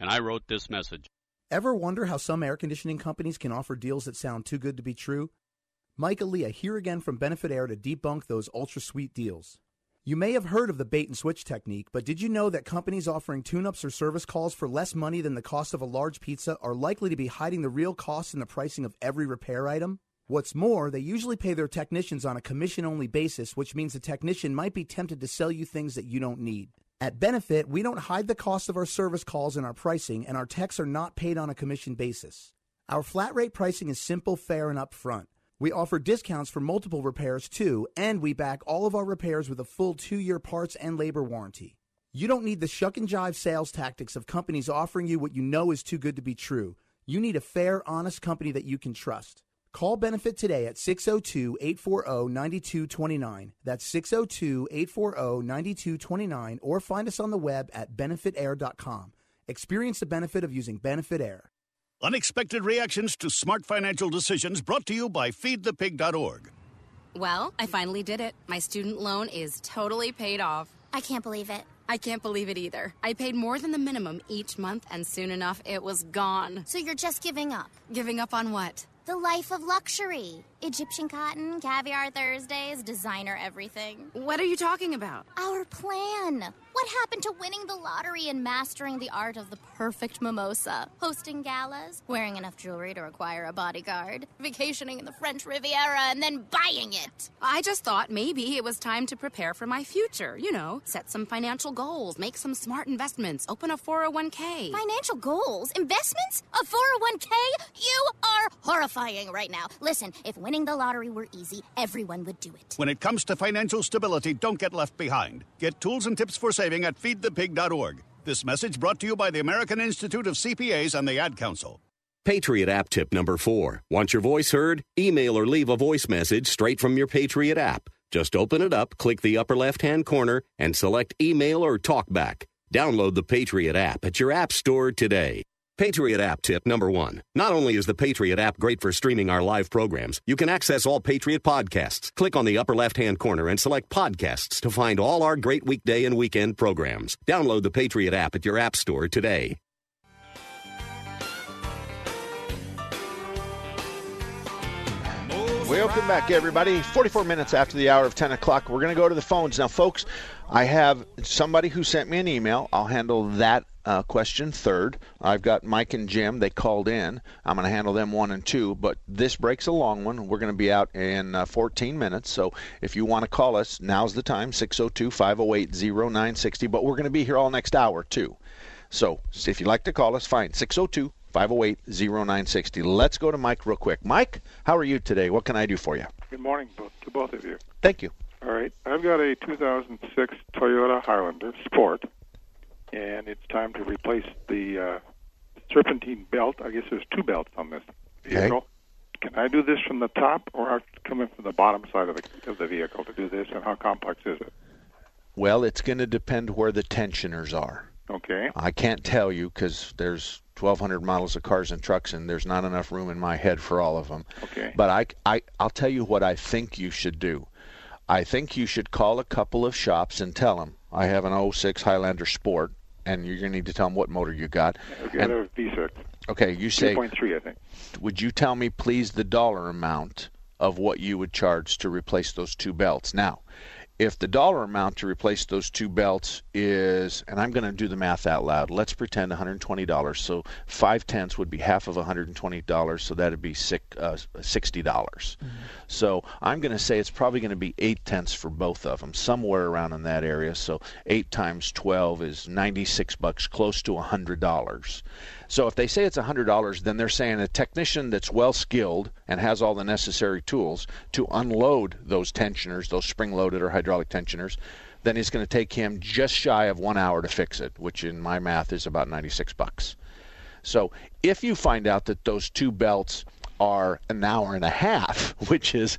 and I wrote this message. Ever wonder how some air conditioning companies can offer deals that sound too good to be true? Mike Aaliyah here again from Benefit Air to debunk those ultra sweet deals. You may have heard of the bait and switch technique, but did you know that companies offering tune ups or service calls for less money than the cost of a large pizza are likely to be hiding the real costs in the pricing of every repair item? What's more, they usually pay their technicians on a commission only basis, which means the technician might be tempted to sell you things that you don't need. At Benefit, we don't hide the cost of our service calls in our pricing, and our techs are not paid on a commission basis. Our flat rate pricing is simple, fair, and upfront. We offer discounts for multiple repairs too, and we back all of our repairs with a full two year parts and labor warranty. You don't need the shuck and jive sales tactics of companies offering you what you know is too good to be true. You need a fair, honest company that you can trust. Call Benefit today at 602 840 9229. That's 602 840 9229, or find us on the web at benefitair.com. Experience the benefit of using Benefit Air. Unexpected reactions to smart financial decisions brought to you by feedthepig.org. Well, I finally did it. My student loan is totally paid off. I can't believe it. I can't believe it either. I paid more than the minimum each month, and soon enough, it was gone. So you're just giving up? Giving up on what? The life of luxury. Egyptian cotton, caviar Thursdays, designer everything. What are you talking about? Our plan. What happened to winning the lottery and mastering the art of the perfect mimosa? Hosting galas, wearing enough jewelry to require a bodyguard, vacationing in the French Riviera, and then buying it. I just thought maybe it was time to prepare for my future. You know, set some financial goals, make some smart investments, open a 401k. Financial goals? Investments? A 401k? You are horrifying right now. Listen, if winning the lottery were easy, everyone would do it. When it comes to financial stability, don't get left behind. Get tools and tips for saving at feedthepig.org. This message brought to you by the American Institute of CPAs and the Ad Council. Patriot app tip number four. Want your voice heard? Email or leave a voice message straight from your Patriot app. Just open it up, click the upper left hand corner, and select email or talkback. Download the Patriot app at your app store today. Patriot app tip number one. Not only is the Patriot app great for streaming our live programs, you can access all Patriot podcasts. Click on the upper left hand corner and select podcasts to find all our great weekday and weekend programs. Download the Patriot app at your app store today. Welcome back, everybody. 44 minutes after the hour of 10 o'clock. We're going to go to the phones. Now, folks, I have somebody who sent me an email. I'll handle that uh, question third. I've got Mike and Jim. They called in. I'm going to handle them one and two, but this break's a long one. We're going to be out in uh, 14 minutes. So if you want to call us, now's the time 602 508 0960. But we're going to be here all next hour, too. So if you'd like to call us, fine. 602 508 0960. Let's go to Mike real quick. Mike, how are you today? What can I do for you? Good morning to both of you. Thank you. All right. I've got a 2006 Toyota Highlander Sport, and it's time to replace the uh, serpentine belt. I guess there's two belts on this vehicle. Can I do this from the top, or come in from the bottom side of the, of the vehicle to do this, and how complex is it? Well, it's going to depend where the tensioners are. Okay. I can't tell you because there's 1,200 models of cars and trucks, and there's not enough room in my head for all of them. Okay. But I, I, I'll tell you what I think you should do. I think you should call a couple of shops and tell them I have an 06 Highlander Sport, and you're going to need to tell them what motor you got. I've got a V6. Okay, you say 2.3, I think. Would you tell me, please, the dollar amount of what you would charge to replace those two belts? Now, if the dollar amount to replace those two belts is, and I'm going to do the math out loud. Let's pretend $120. So five tenths would be half of $120. So that'd be six, uh, $60. dollars So I'm going to say it's probably going to be eight tenths for both of them, somewhere around in that area. So eight times 12 is 96 bucks, close to $100. So if they say it's $100, then they're saying a technician that's well skilled and has all the necessary tools to unload those tensioners, those spring loaded or hydraulic tensioners, then it's going to take him just shy of one hour to fix it, which in my math is about 96 bucks. So if you find out that those two belts are an hour and a half, *laughs* which is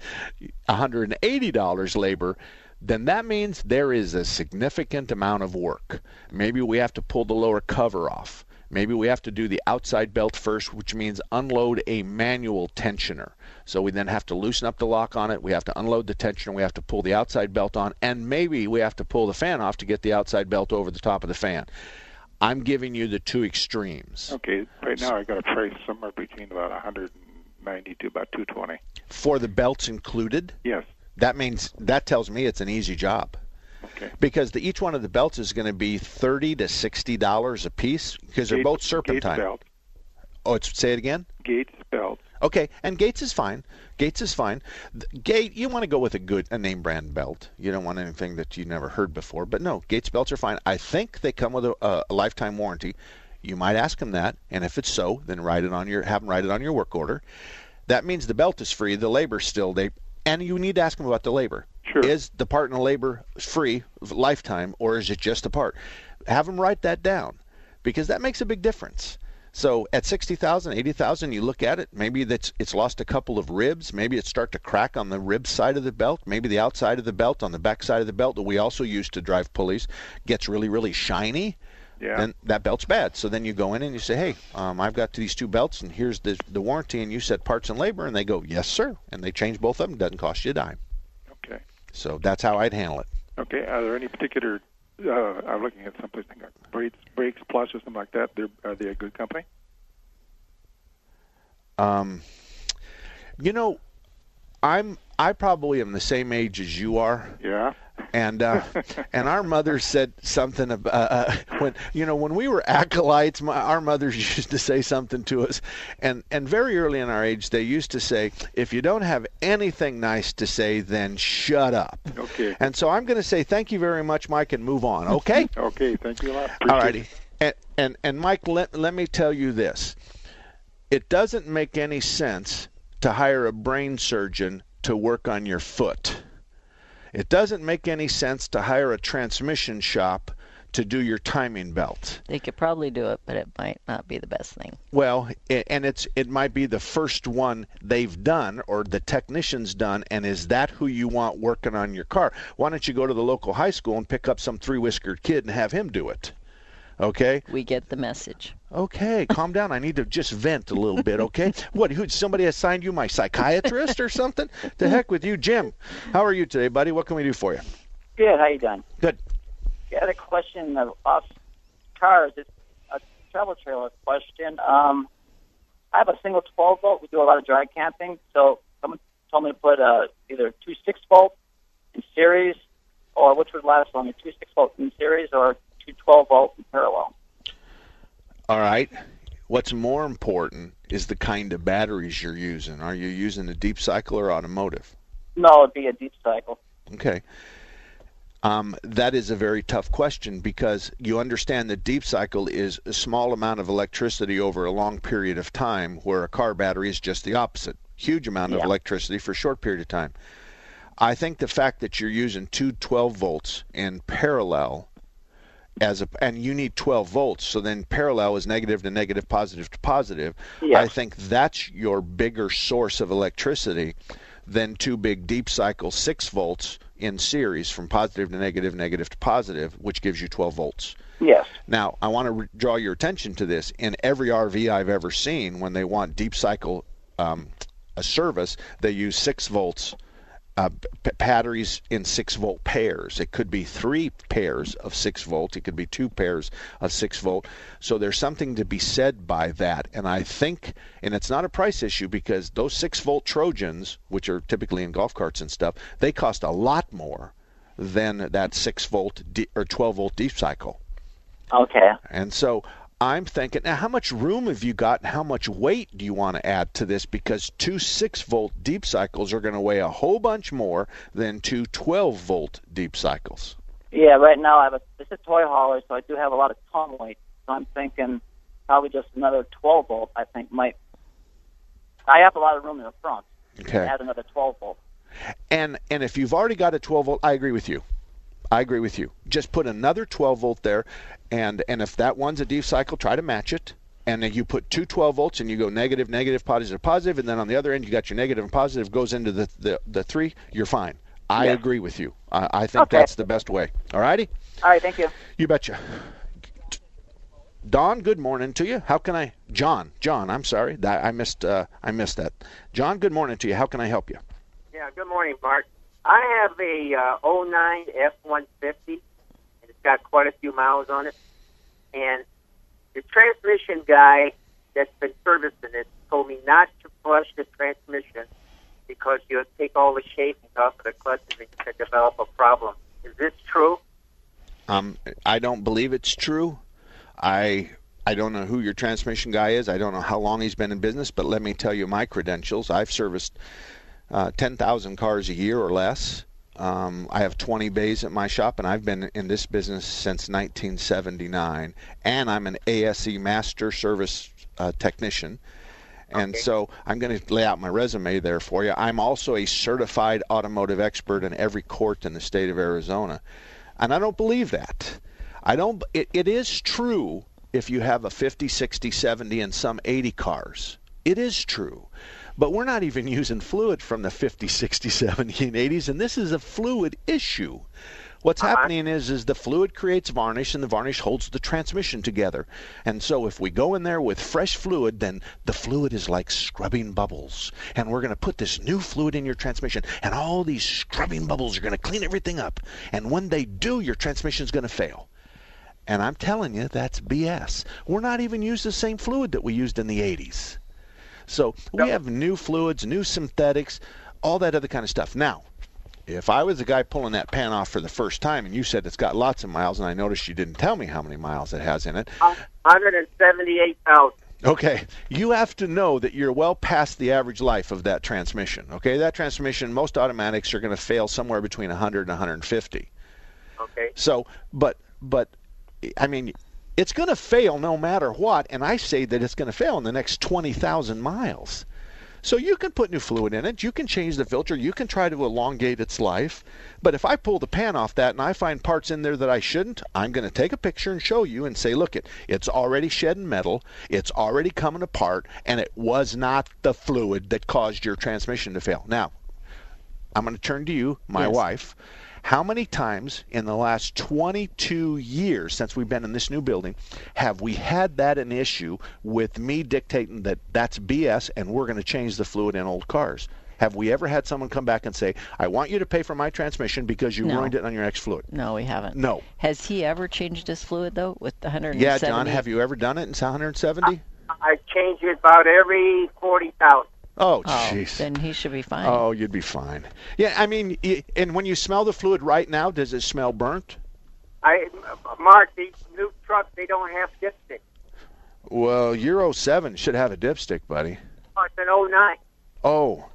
$180 labor, then that means there is a significant amount of work. Maybe we have to pull the lower cover off. Maybe we have to do the outside belt first, which means unload a manual tensioner. So we then have to loosen up the lock on it. We have to unload the tensioner. We have to pull the outside belt on. And maybe we have to pull the fan off to get the outside belt over the top of the fan. I'm giving you the two extremes. Okay. Right now, I got a price somewhere between about 190 to about 220. For the belts included? Yes. That means that tells me it's an easy job. Okay. Because the, each one of the belts is going to be thirty to sixty dollars a piece because they're both serpentine. Gates belt. Oh, it's say it again. Gates belt. Okay, and Gates is fine. Gates is fine. Gate, you want to go with a good, a name brand belt. You don't want anything that you never heard before. But no, Gates belts are fine. I think they come with a, a, a lifetime warranty. You might ask them that, and if it's so, then write it on your, have them write it on your work order. That means the belt is free. The labor's still they, and you need to ask them about the labor. Sure. Is the part and the labor free, lifetime, or is it just a part? Have them write that down, because that makes a big difference. So at 60,000, 80,000, you look at it, maybe that's it's lost a couple of ribs, maybe it start to crack on the rib side of the belt, maybe the outside of the belt on the back side of the belt that we also use to drive pulleys gets really really shiny. Yeah. Then that belt's bad. So then you go in and you say, "Hey, um, I've got these two belts, and here's the the warranty." And you said parts and labor, and they go, "Yes, sir." And they change both of them. Doesn't cost you a dime. Okay. So that's how I'd handle it. Okay. Are there any particular uh, I'm looking at someplace like Brakes, Brakes Plus or something like that. They're, are they a good company? Um, you know, I'm I probably am the same age as you are. Yeah. And uh, *laughs* and our mother said something about uh, when you know when we were acolytes, my, our mothers *laughs* used to say something to us, and and very early in our age they used to say, if you don't have anything nice to say, then shut up. Okay. And so I'm going to say thank you very much, Mike, and move on. Okay. *laughs* okay. Thank you a lot. All righty. And, and and Mike, let let me tell you this. It doesn't make any sense to hire a brain surgeon to work on your foot. It doesn't make any sense to hire a transmission shop to do your timing belt. They could probably do it, but it might not be the best thing. Well, and it's it might be the first one they've done or the technician's done and is that who you want working on your car? Why don't you go to the local high school and pick up some three-whiskered kid and have him do it? Okay? We get the message. Okay, calm down. I need to just vent a little bit, okay? *laughs* What, who somebody assigned you my psychiatrist or something? The heck with you, Jim. How are you today, buddy? What can we do for you? Good. How you doing? Good. Got a question of off cars. It's a travel trailer question. Um, I have a single 12 volt. We do a lot of dry camping, so someone told me to put uh, either two 6 volt in series, or which would last longer, two 6 volt in series, or two 12 volt in parallel. All right. What's more important is the kind of batteries you're using. Are you using a deep cycle or automotive? No, it'd be a deep cycle. Okay. Um, that is a very tough question because you understand that deep cycle is a small amount of electricity over a long period of time, where a car battery is just the opposite. Huge amount of Yeah. electricity for a short period of time. I think the fact that you're using two 12 volts in parallel as a and you need 12 volts so then parallel is negative to negative positive to positive Yes. i think that's your bigger source of electricity than two big deep cycle 6 volts in series from positive to negative negative to positive which gives you 12 volts Yes. now, I want to re- draw your attention to this. In every RV I've ever seen, when they want deep cycle um, a service, they use six volts uh, batteries in six volt pairs. It could be three pairs of six volt. It could be two pairs of six volt. So there's something to be said by that. And I think, and it's not a price issue because those six volt Trojans, which are typically in golf carts and stuff, they cost a lot more than that six volt de- or 12 volt deep cycle. Okay. And so I'm thinking, now how much room have you got and how much weight do you want to add to this? Because two 6 volt deep cycles are going to weigh a whole bunch more than two 12 volt deep cycles. Yeah, right now I have a it's a toy hauler, so I do have a lot of ton weight. So I'm thinking probably just another 12 volt. I think might. I have a lot of room in the front. Okay. Add another 12 volt. And and if you've already got a 12 volt, I agree with you. I agree with you. Just put another 12 volt there, and and if that one's a deep cycle, try to match it. And then you put two 12 volts, and you go negative, negative, positive, positive, and then on the other end you got your negative and positive goes into the the, the three. You're fine. I Yeah. agree with you. I, I think Okay. that's the best way. All righty. All right, thank you. You betcha. Don, good morning to you. How can I, John? John, I'm sorry, that I missed. Uh, I missed that. John, good morning to you. How can I help you? Yeah, good morning, Mark. I have a uh, 09 F-150, and it's got quite a few miles on it. And the transmission guy that's been servicing it told me not to flush the transmission because you'll take all the shavings off of the clutch and it could develop a problem. Is this true? Um, I don't believe it's true. I I don't know who your transmission guy is. I don't know how long he's been in business, but let me tell you my credentials. I've serviced uh, 10,000 cars a year or less. Um, I have 20 bays at my shop, and I've been in this business since 1979. And I'm an ASE Master Service uh, Technician. And so I'm going to lay out my resume there for you. I'm also a certified automotive expert in every court in the state of Arizona. And I don't believe that. I don't it, it is true if you have a 50, 60, 70 and some 80 cars. It is true. But we're not even using fluid from the 50, 60, 70 and 80s and this is a fluid issue. What's uh-huh. happening is is the fluid creates varnish and the varnish holds the transmission together. And so if we go in there with fresh fluid, then the fluid is like scrubbing bubbles. And we're going to put this new fluid in your transmission and all these scrubbing bubbles are going to clean everything up. And when they do, your transmission is going to fail. And I'm telling you, that's BS. We're not even using the same fluid that we used in the 80s. So we have new fluids, new synthetics, all that other kind of stuff. Now, if I was the guy pulling that pan off for the first time and you said it's got lots of miles and I noticed you didn't tell me how many miles it has in it. Uh, 178,000. Okay, you have to know that you're well past the average life of that transmission. Okay, that transmission, most automatics are going to fail somewhere between 100 and 150. Okay. So, but but I mean, it's going to fail no matter what, and I say that it's going to fail in the next 20,000 miles. So you can put new fluid in it, you can change the filter, you can try to elongate its life. But if I pull the pan off that and I find parts in there that I shouldn't, I'm going to take a picture and show you and say, look, it it's already shedding metal, it's already coming apart, and it was not the fluid that caused your transmission to fail. Now, I'm going to turn to you, my Yes. wife. How many times in the last 22 years since we've been in this new building have we had that an issue with me dictating that that's BS and we're going to change the fluid in old cars? Have we ever had someone come back and say, "I want you to pay for my transmission because you No. ruined it on your ex fluid"? No, we haven't. No. Has he ever changed his fluid though with the 170? Yeah, John, have you ever done it in 170? I change it about every 40,000. Oh, Oh, jeez. then he should be fine. Oh, you'd be fine. Yeah, I mean, and when you smell the fluid right now, does it smell burnt? I, Mark, these new trucks, they don't have dipstick. Well, Euro 7 should have a dipstick, buddy. Oh, it's an 09. Oh,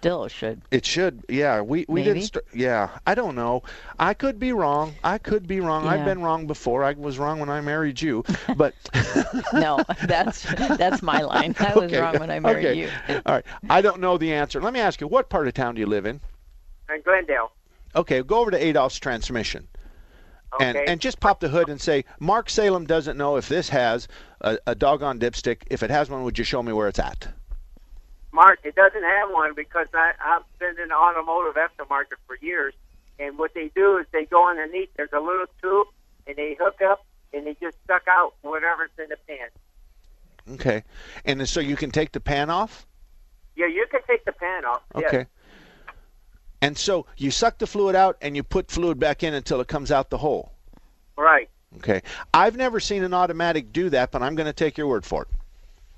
Still should. it should. Yeah, we we Maybe. didn't. St- yeah, I don't know. I could be wrong. I could be wrong. I've been wrong before. I was wrong when I married you. But *laughs* no, that's that's my line. I was Okay, wrong when I married okay. you. All right. I don't know the answer. Let me ask you, what part of town do you live in? In Glendale. Okay, go over to Adolph's transmission. And, Okay. and just pop the hood and say, Mark Salem doesn't know if this has a, a doggone dipstick. If it has one, would you show me where it's at? Mark, it doesn't have one because I, I've been in the automotive aftermarket for years. And what they do is they go underneath. There's a little tube, and they hook up, and they just suck out whatever's in the pan. Okay. And so you can take the pan off? Yeah, you can take the pan off. yes. Okay. And so you suck the fluid out and you put fluid back in until it comes out the hole. Right. Okay. I've never seen an automatic do that, but I'm going to take your word for it.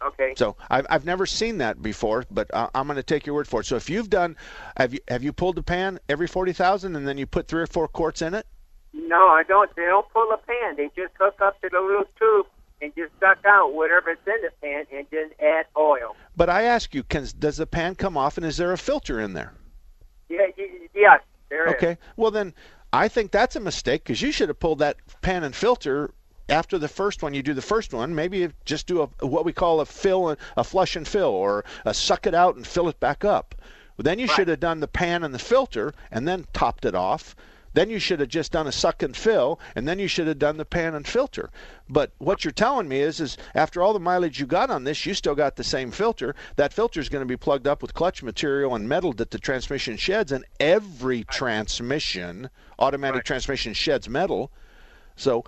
Okay. So I've, I've never seen that before, but uh, I'm going to take your word for it. So if you've done, have you have you pulled the pan every forty thousand and then you put three or four quarts in it? No, I don't. They don't pull a pan. They just hook up to the little tube and just suck out whatever's in the pan and then add oil. But I ask you, can does the pan come off and is there a filter in there? Yeah, yes, there is. Okay. Well then, I think that's a mistake because you should have pulled that pan and filter after the first one. You do the first one, maybe you just do a what we call a fill, and a flush and fill, or a suck it out and fill it back up. Then you should have done the pan and the filter and then topped it off. Then you should have just done a suck and fill, and then you should have done the pan and filter. But what you're telling me is, is after all the mileage you got on this, you still got the same filter. That filter is going to be plugged up with clutch material and metal that the transmission sheds, and every transmission, automatic transmission sheds metal. So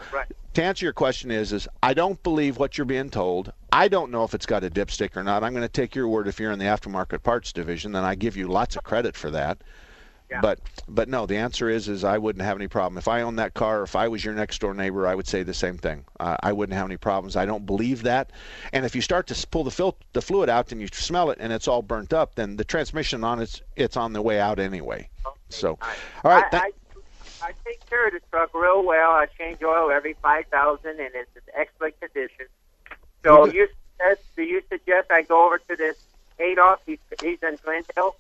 to answer your question is, is I don't believe what you're being told. I don't know if it's got a dipstick or not. I'm going to take your word if you're in the aftermarket parts division, then I give you lots of credit for that. But but no, the answer is is I wouldn't have any problem if I owned that car. If I was your next door neighbor, I would say the same thing. Uh, I wouldn't have any problems. I don't believe that. And if you start to pull the fil- the fluid out and you smell it and it's all burnt up, then the transmission on it's it's on the way out anyway. So, all right. I, I, I take care of the truck real well. I change oil every 5000 and it's in excellent condition. So you suggest, do you suggest I go over to this Adolf? He's, he's in Glendale.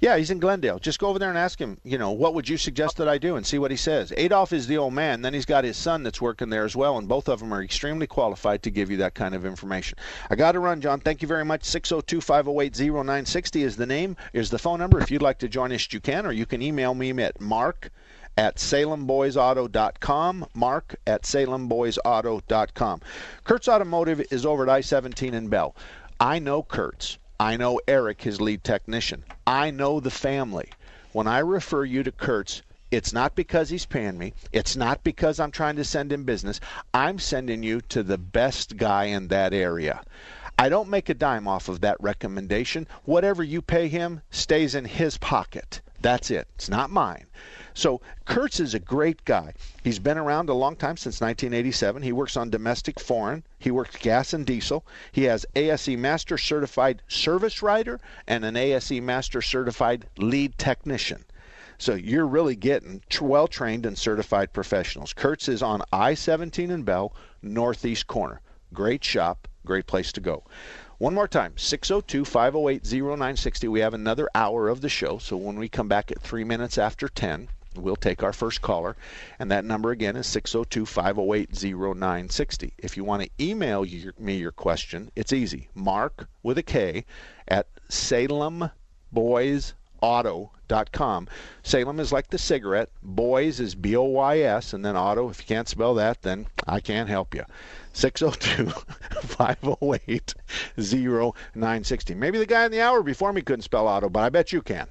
Yeah, he's in Glendale. Just go over there and ask him, you know, what would you suggest that I do and see what he says. Adolf is the old man. Then he's got his son that's working there as well, and both of them are extremely qualified to give you that kind of information. I got to run, John. Thank you very much. 602 508 0960 is the name, is the phone number. If you'd like to join us, you can, or you can email me at mark at salemboysauto.com. Mark at salemboysauto.com. Kurtz Automotive is over at I 17 in Bell. I know Kurtz. I know Eric, his lead technician. I know the family. When I refer you to Kurtz, It's not because he's paying me. It's not because I'm trying to send him business. I'm sending you to the best guy in that area. I don't make a dime off of that recommendation. Whatever you pay him stays in his pocket. That's it. It's not mine. So Kurtz is a great guy. He's been around a long time since 1987. He works on domestic foreign. He works gas and diesel. He has ASE Master Certified Service Writer and an ASE Master Certified Lead Technician. So you're really getting well trained and certified professionals. Kurtz is on I 17 in Bell, northeast corner. Great shop, great place to go. One more time 602 508 0960. We have another hour of the show. So when we come back at three minutes after 10, we'll take our first caller. And that number again is 602 508 0960. If you want to email your, me your question, it's easy. Mark with a K at salemboysauto.com. Salem is like the cigarette. Boys is B O Y S. And then auto, if you can't spell that, then I can't help you. 602 508 0960. Maybe the guy in the hour before me couldn't spell auto, but I bet you can.